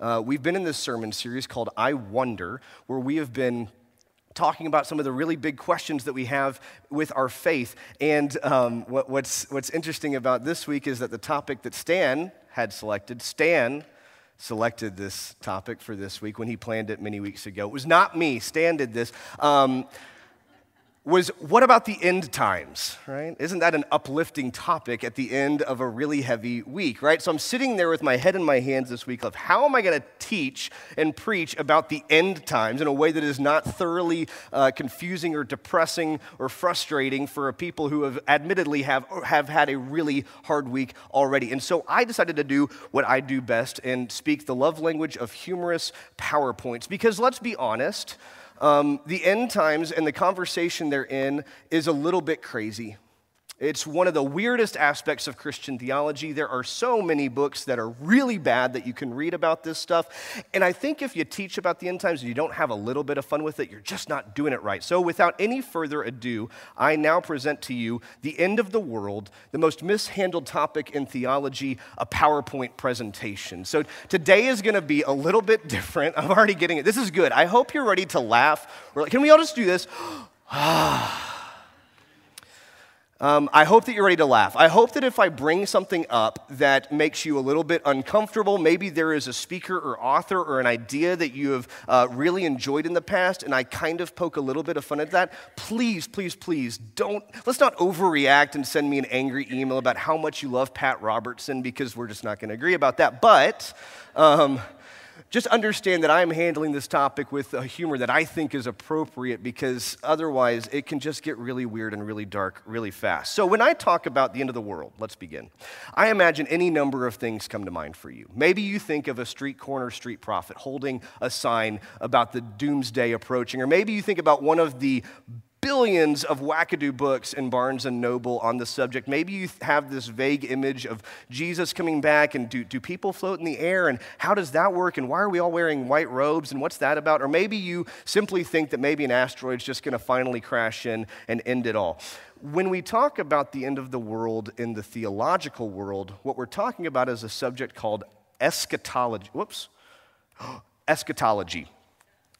Uh, we've been in this sermon series called I Wonder, where we have been talking about some of the really big questions that we have with our faith. And um, what, what's, what's interesting about this week is that the topic that Stan had selected, Stan selected this topic for this week when he planned it many weeks ago. It was not me, Stan did this. Um, was what about the end times, right? Isn't that an uplifting topic at the end of a really heavy week, right? So I'm sitting there with my head in my hands this week of how am I going to teach and preach about the end times in a way that is not thoroughly uh, confusing or depressing or frustrating for people who have admittedly have, have had a really hard week already. And so I decided to do what I do best and speak the love language of humorous PowerPoints because let's be honest, um, the end times and the conversation they're in is a little bit crazy. It's one of the weirdest aspects of Christian theology. There are so many books that are really bad that you can read about this stuff. And I think if you teach about the end times and you don't have a little bit of fun with it, you're just not doing it right. So, without any further ado, I now present to you the end of the world, the most mishandled topic in theology, a PowerPoint presentation. So, today is going to be a little bit different. I'm already getting it. This is good. I hope you're ready to laugh. Can we all just do this? Ah. Um, I hope that you're ready to laugh. I hope that if I bring something up that makes you a little bit uncomfortable, maybe there is a speaker or author or an idea that you have uh, really enjoyed in the past, and I kind of poke a little bit of fun at that, please, please, please don't, let's not overreact and send me an angry email about how much you love Pat Robertson because we're just not going to agree about that. But, um, just understand that I'm handling this topic with a humor that I think is appropriate because otherwise it can just get really weird and really dark really fast. So, when I talk about the end of the world, let's begin. I imagine any number of things come to mind for you. Maybe you think of a street corner street prophet holding a sign about the doomsday approaching, or maybe you think about one of the billions of wackadoo books in Barnes and Noble on the subject. Maybe you have this vague image of Jesus coming back and do, do people float in the air and how does that work and why are we all wearing white robes and what's that about? Or maybe you simply think that maybe an asteroid's just going to finally crash in and end it all. When we talk about the end of the world in the theological world, what we're talking about is a subject called eschatology. Whoops. Eschatology.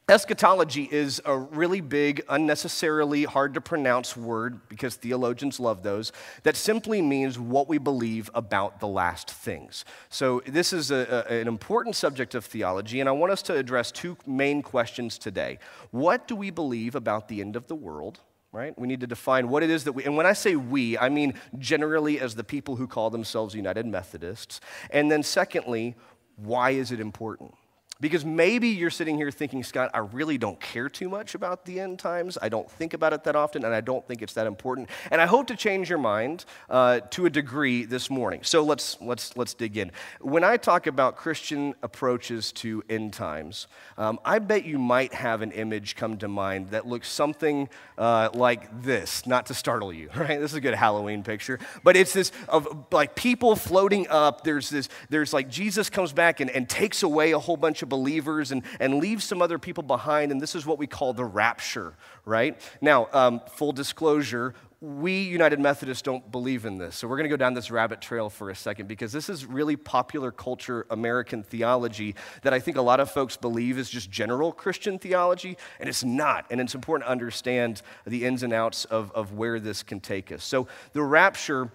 Eschatology is a really big, unnecessarily hard to pronounce word because theologians love those that simply means what we believe about the last things. So, this is a, a, an important subject of theology, and I want us to address two main questions today. What do we believe about the end of the world? Right? We need to define what it is that we, and when I say we, I mean generally as the people who call themselves United Methodists. And then, secondly, why is it important? Because maybe you're sitting here thinking, Scott, I really don't care too much about the end times. I don't think about it that often, and I don't think it's that important. And I hope to change your mind uh, to a degree this morning. So let's, let's, let's dig in. When I talk about Christian approaches to end times, um, I bet you might have an image come to mind that looks something uh, like this, not to startle you, right? This is a good Halloween picture. But it's this of like people floating up. There's this, there's like Jesus comes back and, and takes away a whole bunch of believers and, and leave some other people behind. And this is what we call the rapture, right? Now, um, full disclosure, we United Methodists don't believe in this. So we're going to go down this rabbit trail for a second because this is really popular culture American theology that I think a lot of folks believe is just general Christian theology, and it's not. And it's important to understand the ins and outs of, of where this can take us. So the rapture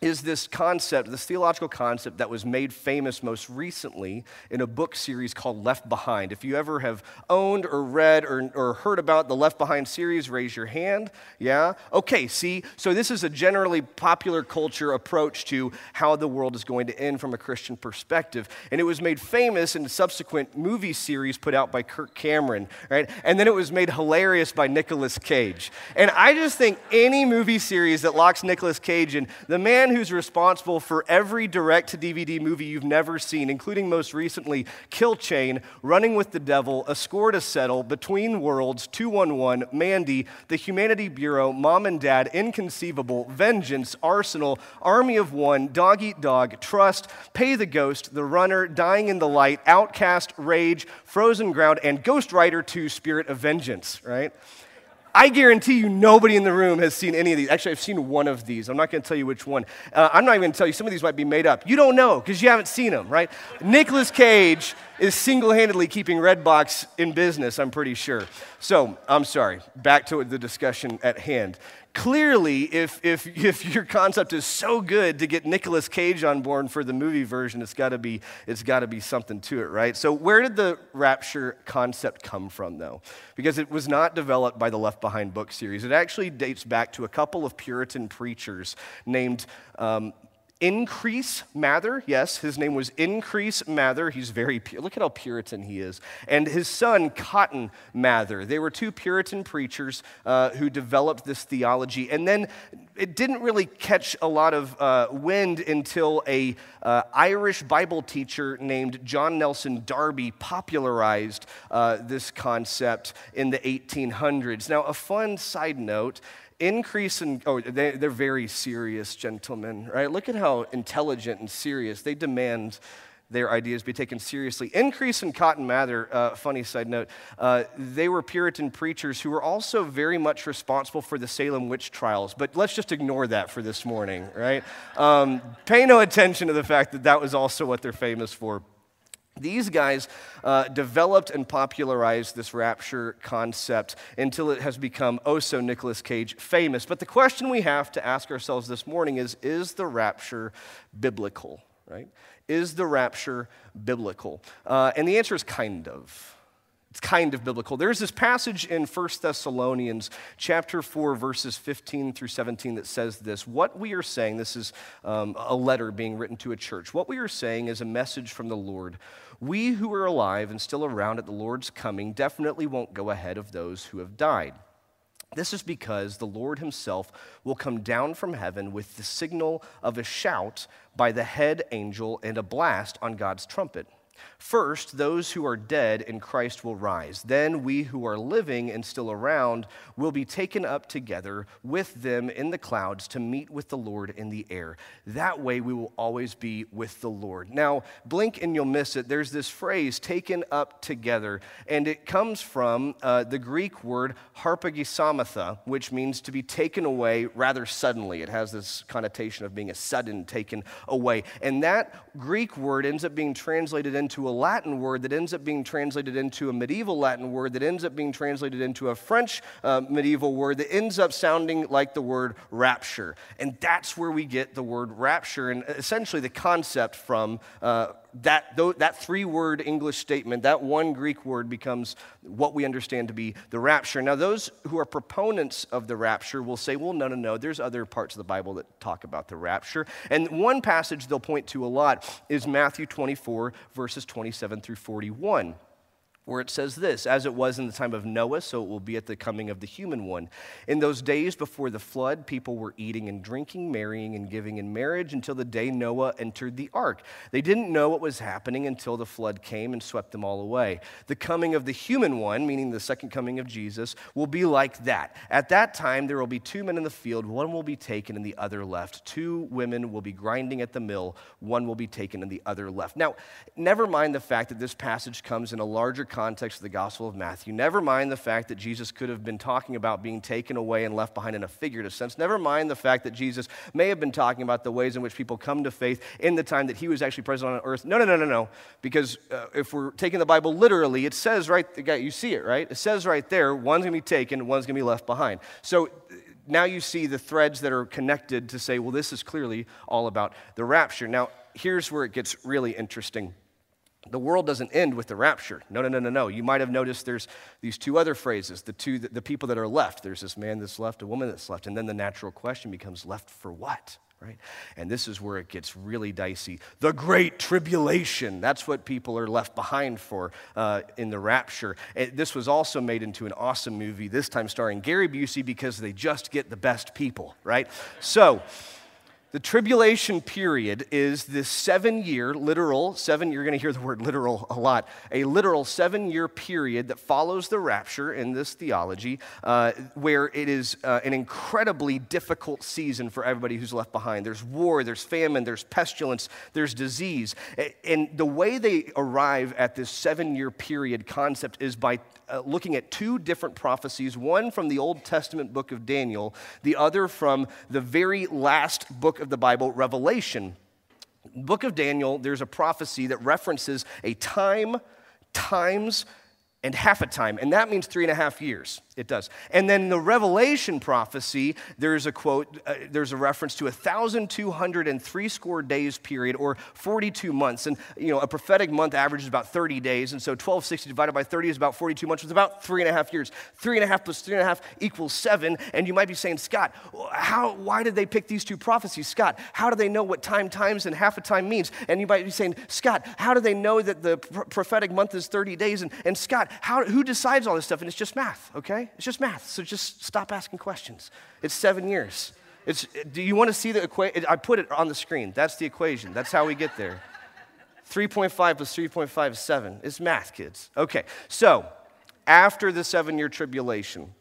is this concept, this theological concept that was made famous most recently in a book series called Left Behind. If you ever have owned or read or, or heard about the Left Behind series, raise your hand. Yeah? Okay, see, so this is a generally popular culture approach to how the world is going to end from a Christian perspective. And it was made famous in a subsequent movie series put out by Kirk Cameron, right? And then it was made hilarious by Nicolas Cage. And I just think any movie series that locks Nicolas Cage in, the man man who's responsible for every direct to DVD movie you've never seen, including most recently Kill Chain, Running with the Devil, A Score to Settle, Between Worlds, 211, Mandy, The Humanity Bureau, Mom and Dad, Inconceivable, Vengeance, Arsenal, Army of One, Dog Eat Dog, Trust, Pay the Ghost, The Runner, Dying in the Light, Outcast, Rage, Frozen Ground, and Ghost Rider 2 Spirit of Vengeance, right? I guarantee you nobody in the room has seen any of these. Actually, I've seen one of these. I'm not going to tell you which one. Uh, I'm not even going to tell you. Some of these might be made up. You don't know because you haven't seen them, right? Nicolas Cage is single handedly keeping Redbox in business, I'm pretty sure. So, I'm sorry, back to the discussion at hand. Clearly, if, if, if your concept is so good to get Nicolas Cage on board for the movie version, it's gotta be, it's gotta be something to it, right? So, where did the rapture concept come from, though? Because it was not developed by the Left Behind book series. It actually dates back to a couple of Puritan preachers named um, Increase Mather, yes, his name was Increase Mather. He's very pure. Look at how Puritan he is. And his son, Cotton Mather. They were two Puritan preachers uh, who developed this theology. And then it didn't really catch a lot of uh, wind until a uh, Irish Bible teacher named John Nelson Darby popularized uh, this concept in the 1800s. Now, a fun side note increase in, oh, they, they're very serious gentlemen, right? Look at how intelligent and serious. They demand their ideas be taken seriously. Increase in Cotton Mather, uh, funny side note, uh, they were Puritan preachers who were also very much responsible for the Salem witch trials, but let's just ignore that for this morning, right? Um, pay no attention to the fact that that was also what they're famous for. These guys uh, developed and popularized this rapture concept until it has become oh so Nicolas Cage famous. But the question we have to ask ourselves this morning is is the rapture biblical, right? Is the rapture biblical? Uh, and the answer is kind of. It's kind of biblical. There's this passage in 1 Thessalonians chapter 4, verses 15 through 17 that says this. What we are saying, this is um, a letter being written to a church. What we are saying is a message from the Lord. We who are alive and still around at the Lord's coming definitely won't go ahead of those who have died. This is because the Lord himself will come down from heaven with the signal of a shout by the head angel and a blast on God's trumpet. First, those who are dead in Christ will rise. Then we who are living and still around will be taken up together with them in the clouds to meet with the Lord in the air. That way we will always be with the Lord. Now, blink and you'll miss it. There's this phrase, taken up together, and it comes from uh, the Greek word harpagesometha, which means to be taken away rather suddenly. It has this connotation of being a sudden taken away. And that Greek word ends up being translated into into a Latin word that ends up being translated into a medieval Latin word that ends up being translated into a French uh, medieval word that ends up sounding like the word rapture. And that's where we get the word rapture and essentially the concept from uh, that, that three word English statement, that one Greek word becomes what we understand to be the rapture. Now, those who are proponents of the rapture will say, well, no, no, no, there's other parts of the Bible that talk about the rapture. And one passage they'll point to a lot is Matthew 24, verses 27 through 41 where it says this As it was in the time of Noah, so it will be at the coming of the human one. In those days before the flood, people were eating and drinking, marrying and giving in marriage until the day Noah entered the ark. They didn't know what was happening until the flood came and swept them all away. The coming of the human one, meaning the second coming of Jesus, will be like that. At that time, there will be two men in the field, one will be taken and the other left. Two women will be grinding at the mill, one will be taken and the other left. Now, never mind the fact that this passage comes in a larger context context of the Gospel of Matthew. Never mind the fact that Jesus could have been talking about being taken away and left behind in a figurative sense. Never mind the fact that Jesus may have been talking about the ways in which people come to faith in the time that he was actually present on earth. No, no, no, no, no. Because uh, if we're taking the Bible literally, it says right, you see it, right? It says right there, one's going to be taken, one's going to be left behind. So now you see the threads that are connected to say, well, this is clearly all about the rapture. Now, here's where it gets really interesting the world doesn't end with the rapture. No, no, no, no, no. You might have noticed there's these two other phrases the two, the people that are left. There's this man that's left, a woman that's left. And then the natural question becomes left for what? Right? And this is where it gets really dicey. The great tribulation. That's what people are left behind for uh, in the rapture. It, this was also made into an awesome movie, this time starring Gary Busey because they just get the best people, right? So, the tribulation period is this seven year, literal, seven, you're going to hear the word literal a lot, a literal seven year period that follows the rapture in this theology, uh, where it is uh, an incredibly difficult season for everybody who's left behind. There's war, there's famine, there's pestilence, there's disease. And the way they arrive at this seven year period concept is by uh, looking at two different prophecies one from the Old Testament book of Daniel, the other from the very last book of the Bible, Revelation. Book of Daniel, there's a prophecy that references a time, times, and half a time, and that means three and a half years. It does. And then the Revelation prophecy, there's a quote, uh, there's a reference to a 1,203 score days period or 42 months. And, you know, a prophetic month averages about 30 days. And so 1260 divided by 30 is about 42 months, which is about three and a half years. Three and a half plus three and a half equals seven. And you might be saying, Scott, how, why did they pick these two prophecies? Scott, how do they know what time times and half a time means? And you might be saying, Scott, how do they know that the prophetic month is 30 days? And, and Scott, how, who decides all this stuff? And it's just math, okay? It's just math. So just stop asking questions. It's seven years. It's, do you want to see the equation? I put it on the screen. That's the equation. That's how we get there. 3.5 plus 3.5 is 7. It's math, kids. Okay, so after the seven year tribulation,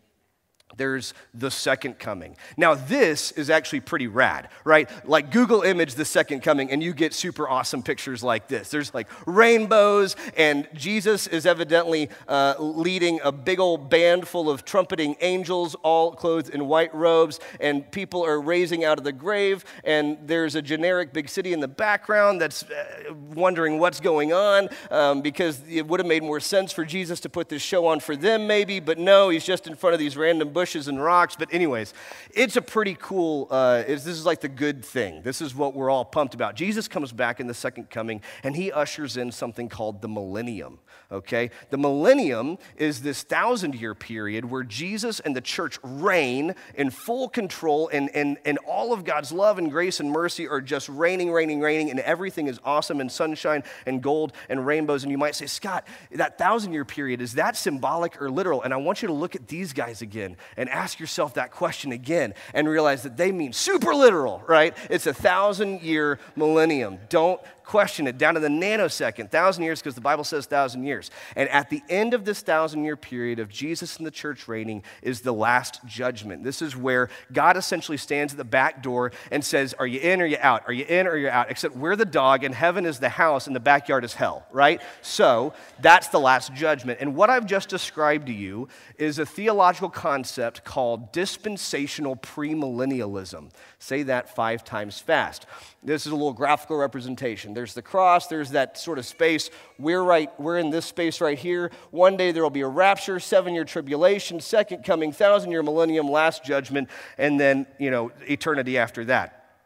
there's the second coming. Now, this is actually pretty rad, right? Like Google image the second coming, and you get super awesome pictures like this. There's like rainbows, and Jesus is evidently uh, leading a big old band full of trumpeting angels, all clothed in white robes, and people are raising out of the grave, and there's a generic big city in the background that's uh, wondering what's going on um, because it would have made more sense for Jesus to put this show on for them, maybe, but no, he's just in front of these random bushes and rocks. But, anyways, it's a pretty cool, uh, this is like the good thing. This is what we're all pumped about. Jesus comes back in the second coming, and he ushers in something called the millennium, okay? The millennium is this thousand year period where Jesus and the church reign in full control, and, and, and all of God's love and grace and mercy are just reigning, reigning, reigning, and everything is awesome and sunshine and gold and rainbows. And you might say, Scott, that thousand year period, is that symbolic or literal? And I want you to look at these guys again and ask yourself that question again and realize that they mean super literal, right? It's a thousand year millennium. Don't question it down to the nanosecond, thousand years, because the Bible says thousand years. And at the end of this thousand year period of Jesus and the church reigning is the last judgment. This is where God essentially stands at the back door and says, Are you in or you out? Are you in or you're out? Except we're the dog and heaven is the house and the backyard is hell, right? So that's the last judgment. And what I've just described to you is a theological concept called dispensational premillennialism. Say that five times fast. This is a little graphical representation. There's the cross, there's that sort of space. We're right, we're in this space right here. One day there will be a rapture, seven-year tribulation, second coming, thousand-year millennium, last judgment, and then, you know, eternity after that.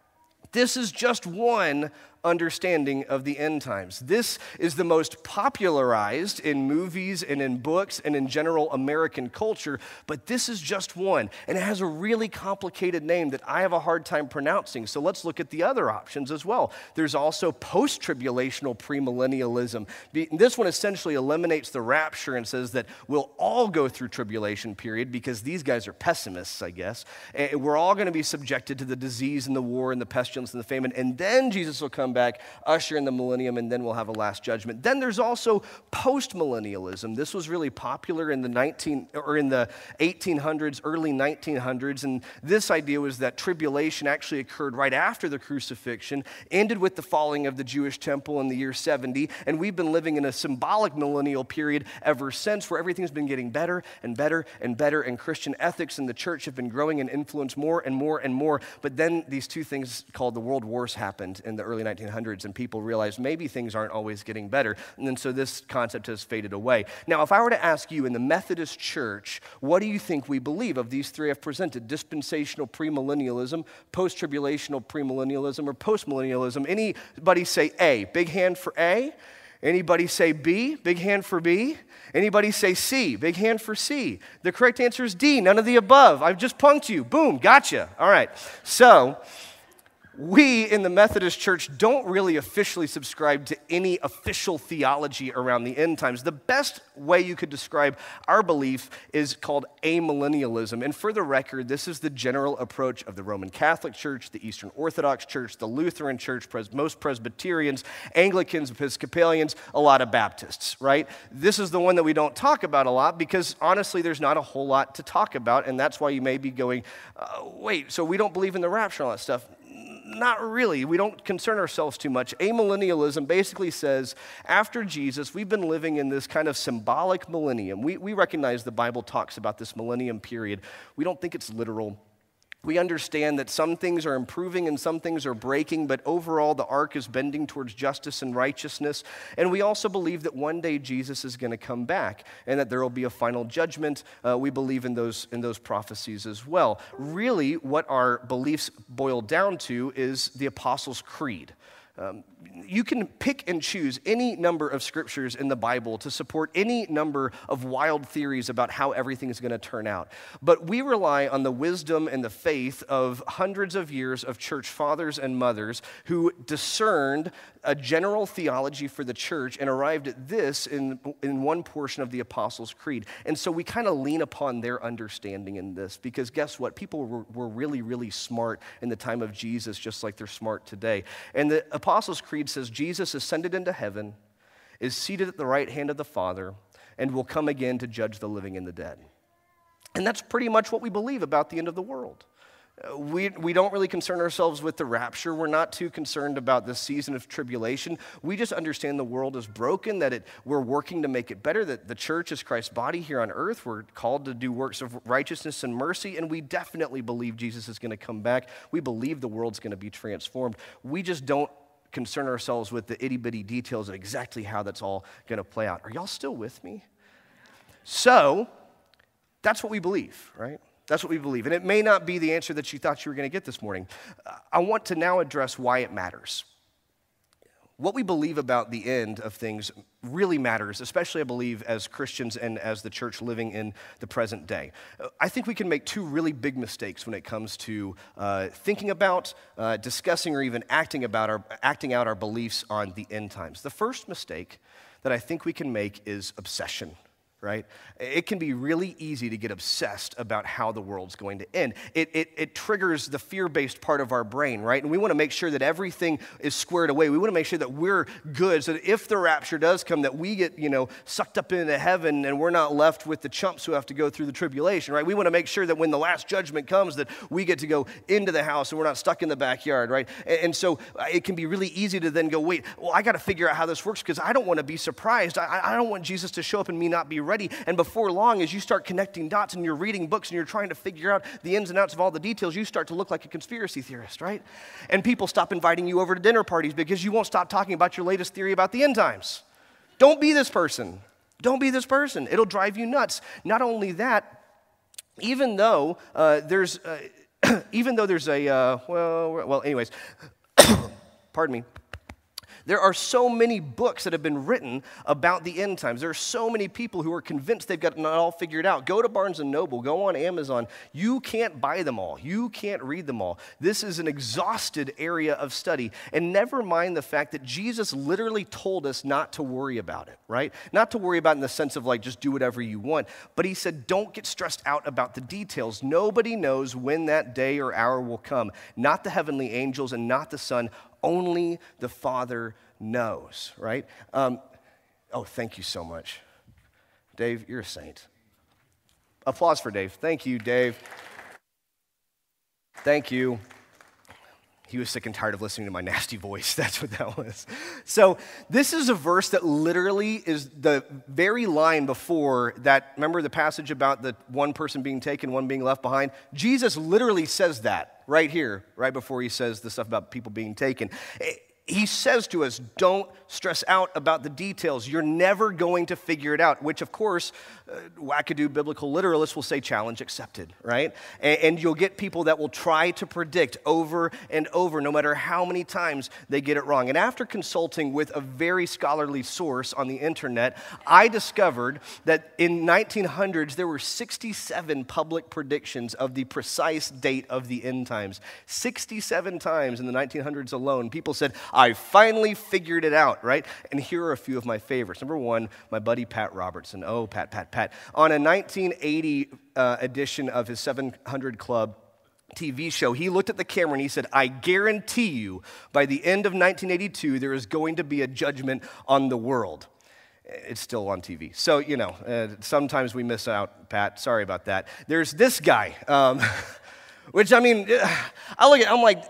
This is just one understanding of the end times. This is the most popularized in movies and in books and in general American culture, but this is just one. And it has a really complicated name that I have a hard time pronouncing. So let's look at the other options as well. There's also post tribulational premillennialism. This one essentially eliminates the rapture and says that we'll all go through tribulation period because these guys are pessimists, I guess. And we're all going to be subjected to the disease and the war and the pestilence and the famine. And then Jesus will come back, usher in the millennium, and then we'll have a last judgment. Then there's also postmillennialism. This was really popular in the 19 or in the 1800s, early 1900s, and this idea was that tribulation actually occurred right after the crucifixion, ended with the falling of the Jewish temple in the year 70, and we've been living in a symbolic millennial period ever since where everything's been getting better and better and better, and Christian ethics and the church have been growing and influence more and more and more. But then these two things called the world wars happened in the early 1900s. 1900s, and people realized maybe things aren't always getting better. And then so this concept has faded away. Now, if I were to ask you in the Methodist Church, what do you think we believe of these three I've presented dispensational premillennialism, post tribulational premillennialism, or postmillennialism? Anybody say A? Big hand for A. Anybody say B? Big hand for B. Anybody say C? Big hand for C. The correct answer is D, none of the above. I've just punked you. Boom, gotcha. All right. So, we in the Methodist Church don't really officially subscribe to any official theology around the end times. The best way you could describe our belief is called amillennialism. And for the record, this is the general approach of the Roman Catholic Church, the Eastern Orthodox Church, the Lutheran Church, most Presbyterians, Anglicans, Episcopalians, a lot of Baptists, right? This is the one that we don't talk about a lot because honestly, there's not a whole lot to talk about. And that's why you may be going, uh, wait, so we don't believe in the rapture and all that stuff not really. We don't concern ourselves too much. Amillennialism basically says after Jesus, we've been living in this kind of symbolic millennium. We, we recognize the Bible talks about this millennium period. We don't think it's literal. We understand that some things are improving and some things are breaking, but overall the arc is bending towards justice and righteousness. And we also believe that one day Jesus is going to come back and that there will be a final judgment. Uh, we believe in those, in those prophecies as well. Really, what our beliefs boil down to is the Apostles' Creed. Um, you can pick and choose any number of scriptures in the Bible to support any number of wild theories about how everything is going to turn out. But we rely on the wisdom and the faith of hundreds of years of church fathers and mothers who discerned a general theology for the church and arrived at this in, in one portion of the Apostles' Creed. And so we kind of lean upon their understanding in this because guess what? People were, were really, really smart in the time of Jesus, just like they're smart today. And the Apostles' Creed Creed says Jesus ascended into heaven, is seated at the right hand of the Father, and will come again to judge the living and the dead. And that's pretty much what we believe about the end of the world. We, we don't really concern ourselves with the rapture. We're not too concerned about the season of tribulation. We just understand the world is broken, that it, we're working to make it better, that the church is Christ's body here on earth. We're called to do works of righteousness and mercy, and we definitely believe Jesus is going to come back. We believe the world's going to be transformed. We just don't concern ourselves with the itty bitty details of exactly how that's all going to play out. Are y'all still with me? So, that's what we believe, right? That's what we believe. And it may not be the answer that you thought you were going to get this morning. I want to now address why it matters what we believe about the end of things really matters, especially, I believe, as Christians and as the church living in the present day. I think we can make two really big mistakes when it comes to uh, thinking about, uh, discussing, or even acting, about our, acting out our beliefs on the end times. The first mistake that I think we can make is obsession right? It can be really easy to get obsessed about how the world's going to end. It, it, it triggers the fear based part of our brain, right? And we want to make sure that everything is squared away. We want to make sure that we're good so that if the rapture does come, that we get, you know, sucked up into heaven and we're not left with the chumps who have to go through the tribulation, right? We want to make sure that when the last judgment comes, that we get to go into the house and we're not stuck in the backyard, right? And, and so uh, it can be really easy to then go, wait, well, I got to figure out how this works because I don't want to be surprised. I, I don't want Jesus to show up and me not be ready And before long, as you start connecting dots and you're reading books and you're trying to figure out the ins and outs of all the details, you start to look like a conspiracy theorist, right? And people stop inviting you over to dinner parties because you won't stop talking about your latest theory about the end times. Don't be this person. Don't be this person. It'll drive you nuts. Not only that, even though uh, there's, uh, even though there's a, uh, well, well, anyways, pardon me. There are so many books that have been written about the end times. There are so many people who are convinced they've got it all figured out. Go to Barnes and Noble, go on Amazon. You can't buy them all. You can't read them all. This is an exhausted area of study. And never mind the fact that Jesus literally told us not to worry about it, right? Not to worry about it in the sense of like just do whatever you want, but he said don't get stressed out about the details. Nobody knows when that day or hour will come. Not the heavenly angels and not the Son, only the Father knows, right? Um, oh, thank you so much. Dave, you're a saint. Applause for Dave. Thank you, Dave. Thank you. He was sick and tired of listening to my nasty voice. That's what that was. So, this is a verse that literally is the very line before that. Remember the passage about the one person being taken, one being left behind? Jesus literally says that right here, right before he says the stuff about people being taken he says to us, don't stress out about the details. You're never going to figure it out, which, of course, uh, wackadoo biblical literalists will say challenge accepted, right? And, and, you'll get people that will try to predict over and over, no matter how many times they get it wrong. And after consulting with a very scholarly source on the internet, I discovered that in 1900s there were 67 public predictions of the precise date of the end times. 67 times in the 1900s alone, people said, I finally figured it out, right? And here are a few of my favorites. Number one, my buddy Pat Robertson. Oh, Pat, Pat, Pat. On a 1980 uh, edition of his 700 Club, TV show, he looked at the camera and he said, I guarantee you by the end of 1982, there is going to be a judgment on the world. It's still on TV. So, you know, uh, sometimes we miss out, Pat. Sorry about that. There's this guy, um, which I mean, I look at, I'm like,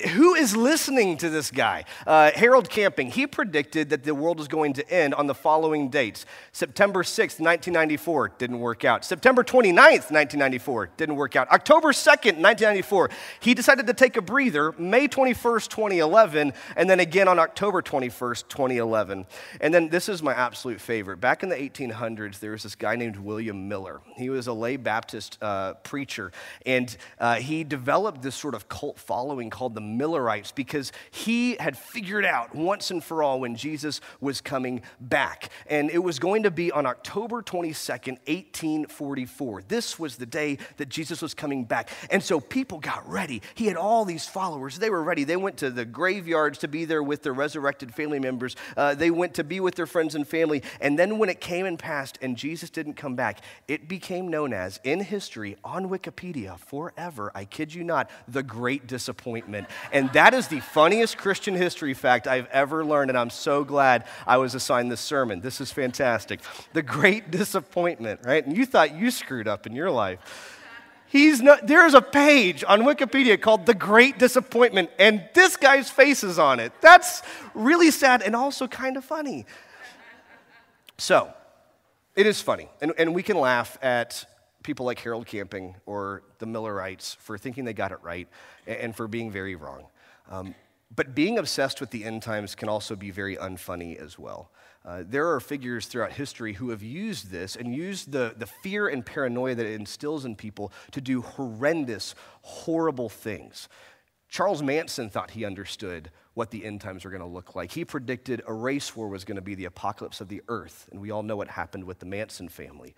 who is listening to this guy? Uh, Harold Camping, he predicted that the world was going to end on the following dates September 6th, 1994, didn't work out. September 29th, 1994, didn't work out. October 2nd, 1994, he decided to take a breather, May 21st, 2011, and then again on October 21st, 2011. And then this is my absolute favorite. Back in the 1800s, there was this guy named William Miller. He was a lay Baptist uh, preacher, and uh, he developed this sort of cult following called the Millerites because he had figured out once and for all when Jesus was coming back. And it was going to be on October 22nd, 1844. This was the day that Jesus was coming back. And so people got ready. He had all these followers. They were ready. They went to the graveyards to be there with their resurrected family members. Uh, they went to be with their friends and family. And then when it came and passed and Jesus didn't come back, it became known as, in history, on Wikipedia, forever, I kid you not, the Great Disappointment. And that is the funniest Christian history fact I've ever learned. And I'm so glad I was assigned this sermon. This is fantastic. The Great Disappointment, right? And you thought you screwed up in your life. He's not, there's a page on Wikipedia called The Great Disappointment, and this guy's face is on it. That's really sad and also kind of funny. So, it is funny, and, and we can laugh at people like Harold Camping or the Millerites for thinking they got it right and for being very wrong. Um, but being obsessed with the end times can also be very unfunny as well. Uh, there are figures throughout history who have used this and used the, the fear and paranoia that it instills in people to do horrendous, horrible things. Charles Manson thought he understood what the end times were going to look like. He predicted a race war was going to be the apocalypse of the earth, and we all know what happened with the Manson family.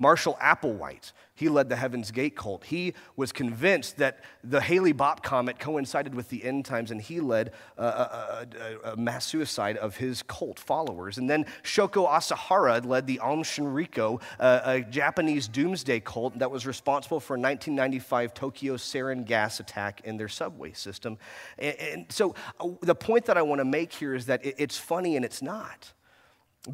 Marshall Applewhite, he led the Heaven's Gate cult. He was convinced that the Hale-Bopp comet coincided with the end times, and he led a, a, a, a mass suicide of his cult followers. And then Shoko Asahara led the Aum Shinrikyo, a Japanese doomsday cult that was responsible for a 1995 Tokyo sarin gas attack in their subway system. And, and so uh, the point that I want to make here is that it, it's funny and it's not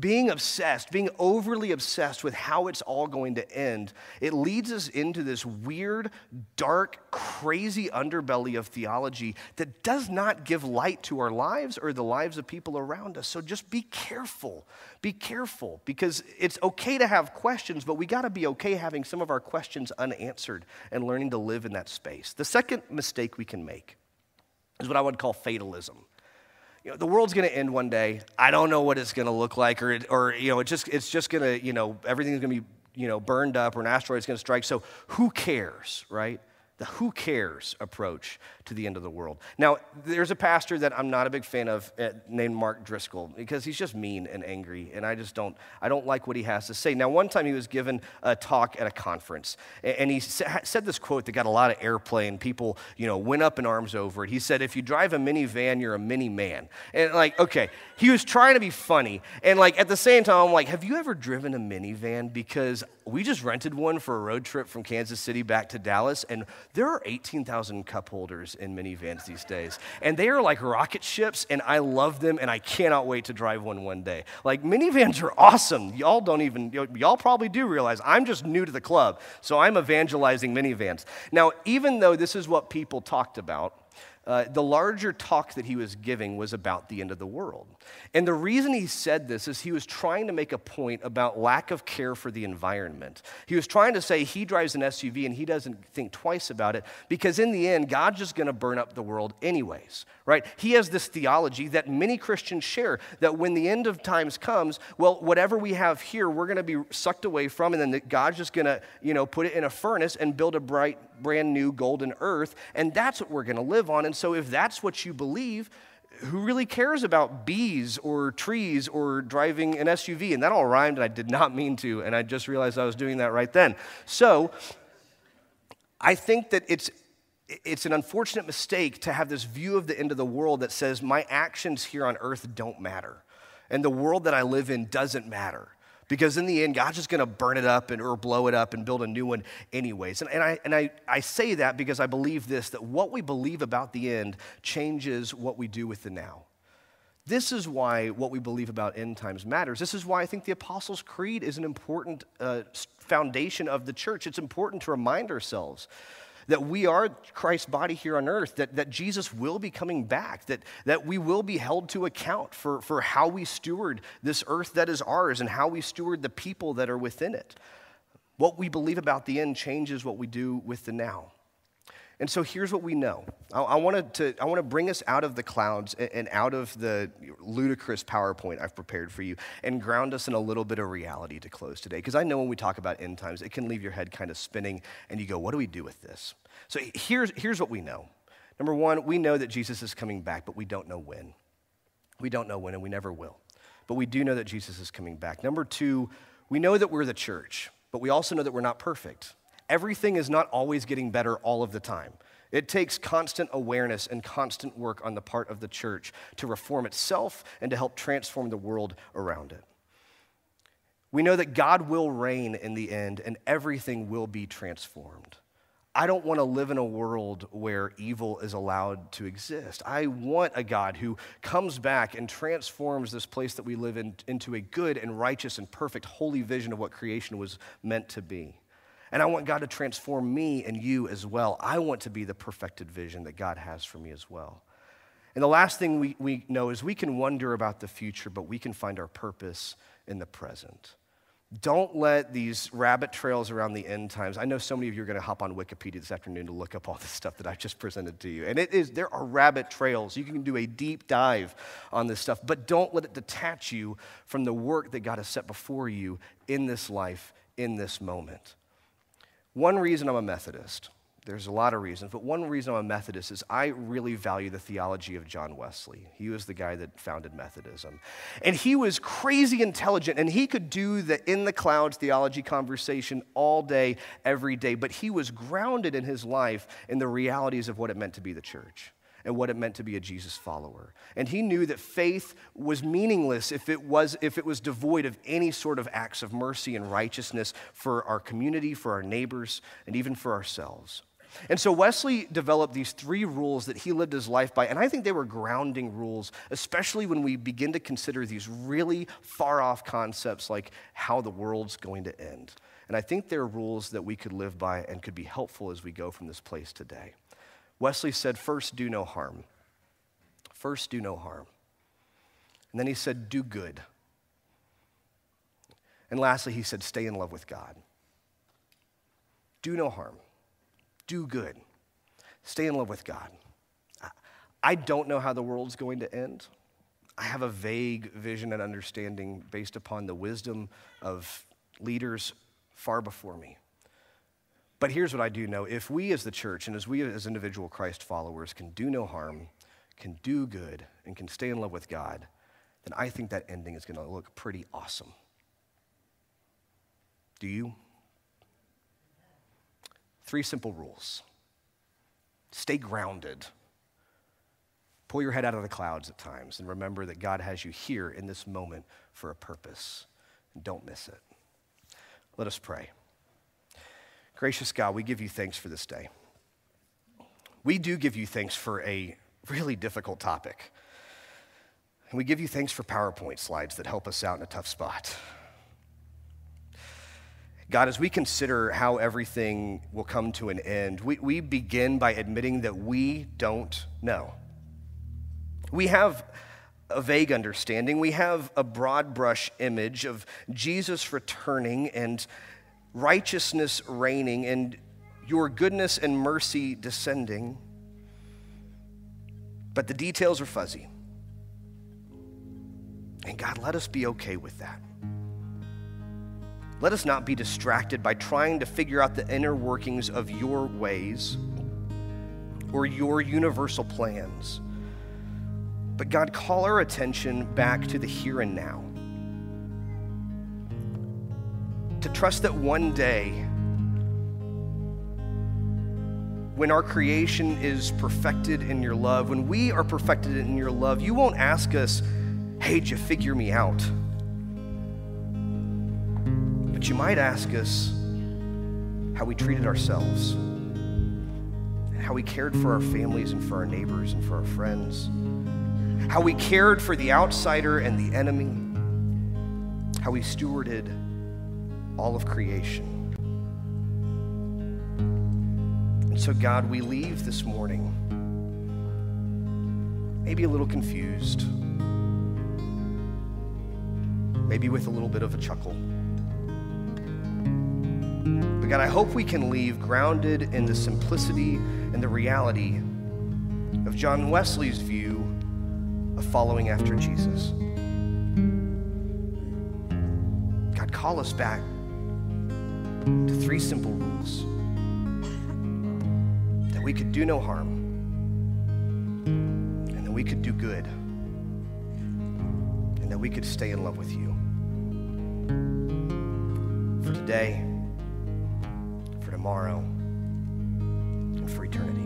being obsessed, being overly obsessed with how it's all going to end, it leads us into this weird, dark, crazy underbelly of theology that does not give light to our lives or the lives of people around us. So just be careful. Be careful because it's okay to have questions, but we got to be okay having some of our questions unanswered and learning to live in that space. The second mistake we can make is what I would call fatalism you know, the world's going to end one day. I don't know what it's going to look like, or, or you know, it just, it's just going to, you know, everything's going to be, you know, burned up, or an asteroid's going to strike. So who cares, right? The who cares approach to the end of the world. Now, there's a pastor that I'm not a big fan of uh, named Mark Driscoll because he's just mean and angry, and I just don't, I don't like what he has to say. Now, one time he was given a talk at a conference, and he said this quote that got a lot of airplay, and people, you know, went up in arms over it. He said, "If you drive a minivan, you're a mini man." And like, okay, he was trying to be funny, and like at the same time, I'm like, "Have you ever driven a minivan?" Because we just rented one for a road trip from Kansas City back to Dallas, and there are 18,000 cup holders in minivans these days. And they are like rocket ships, and I love them, and I cannot wait to drive one one day. Like, minivans are awesome. Y'all don't even, y'all probably do realize I'm just new to the club, so I'm evangelizing minivans. Now, even though this is what people talked about, uh, the larger talk that he was giving was about the end of the world. And the reason he said this is he was trying to make a point about lack of care for the environment. He was trying to say he drives an SUV and he doesn't think twice about it because in the end, God's just going to burn up the world anyways, right? He has this theology that many Christians share that when the end of times comes, well, whatever we have here, we're going to be sucked away from, and then God's just going to, you know, put it in a furnace and build a bright brand new golden earth, and that's what we're going to live on. And so, if that's what you believe, who really cares about bees or trees or driving an SUV? And that all rhymed, and I did not mean to, and I just realized I was doing that right then. So, I think that it's it's an unfortunate mistake to have this view of the end of the world that says my actions here on earth don't matter and the world that I live in doesn't matter because in the end, God's just going to burn it up and, or blow it up and build a new one anyways. And, and, I, and I, I say that because I believe this that what we believe about the end changes what we do with the now. This is why what we believe about end times matters. This is why I think the Apostles' Creed is an important uh, foundation of the church. It's important to remind ourselves that we are Christ's body here on earth, that, that Jesus will be coming back, that, that we will be held to account for, for how we steward this earth that is ours and how we steward the people that are within it. What we believe about the end changes what we do with the now. And so here's what we know. I, I want to I want to bring us out of the clouds and, and out of the ludicrous PowerPoint I've prepared for you and ground us in a little bit of reality to close today. Because I know when we talk about end times, it can leave your head kind of spinning and you go, what do we do with this? So here's, here's what we know. Number one, we know that Jesus is coming back, but we don't know when. We don't know when, and we never will. But we do know that Jesus is coming back. Number two, we know that we're the church, but we also know that we're not perfect everything is not always getting better all of the time. It takes constant awareness and constant work on the part of the church to reform itself and to help transform the world around it. We know that God will reign in the end and everything will be transformed. I don't want to live in a world where evil is allowed to exist. I want a God who comes back and transforms this place that we live in into a good and righteous and perfect, holy vision of what creation was meant to be. And I want God to transform me and you as well. I want to be the perfected vision that God has for me as well. And the last thing we, we know is we can wonder about the future, but we can find our purpose in the present. Don't let these rabbit trails around the end times. I know so many of you are going to hop on Wikipedia this afternoon to look up all the stuff that I just presented to you. And it is there are rabbit trails. You can do a deep dive on this stuff, but don't let it detach you from the work that God has set before you in this life, in this moment. One reason I'm a Methodist, there's a lot of reasons, but one reason I'm a Methodist is I really value the theology of John Wesley. He was the guy that founded Methodism. And he was crazy intelligent, and he could do the in the clouds theology conversation all day, every day, but he was grounded in his life in the realities of what it meant to be the church and what it meant to be a Jesus follower. And he knew that faith was meaningless if it was, if it was devoid of any sort of acts of mercy and righteousness for our community, for our neighbors, and even for ourselves. And so Wesley developed these three rules that he lived his life by, and I think they were grounding rules, especially when we begin to consider these really far off concepts like how the world's going to end. And I think they're rules that we could live by and could be helpful as we go from this place today. Wesley said, First, do no harm. First, do no harm. And then he said, Do good. And lastly, he said, Stay in love with God. Do no harm. Do good. Stay in love with God. I don't know how the world's going to end. I have a vague vision and understanding based upon the wisdom of leaders far before me. But here's what I do know if we as the church and as we as individual Christ followers can do no harm, can do good, and can stay in love with God, then I think that ending is going to look pretty awesome. Do you? Three simple rules stay grounded. Pull your head out of the clouds at times and remember that God has you here in this moment for a purpose. And don't miss it. Let us pray. Gracious God, we give you thanks for this day. We do give you thanks for a really difficult topic. And we give you thanks for PowerPoint slides that help us out in a tough spot. God, as we consider how everything will come to an end, we, we begin by admitting that we don't know. We have a vague understanding, we have a broad brush image of Jesus returning and righteousness reigning and your goodness and mercy descending. But the details are fuzzy. And God, let us be okay with that. Let us not be distracted by trying to figure out the inner workings of your ways or your universal plans. But God, call our attention back to the here and now. To trust that one day, when our creation is perfected in your love, when we are perfected in your love, you won't ask us, hey, did you figure me out? But you might ask us how we treated ourselves, how we cared for our families and for our neighbors and for our friends, how we cared for the outsider and the enemy, how we stewarded all of creation. And so, God, we leave this morning maybe a little confused, maybe with a little bit of a chuckle. But God, I hope we can leave grounded in the simplicity and the reality of John Wesley's view of following after Jesus. God, call us back to three simple rules that we could do no harm and that we could do good and that we could stay in love with you. For today, for tomorrow, and for eternity.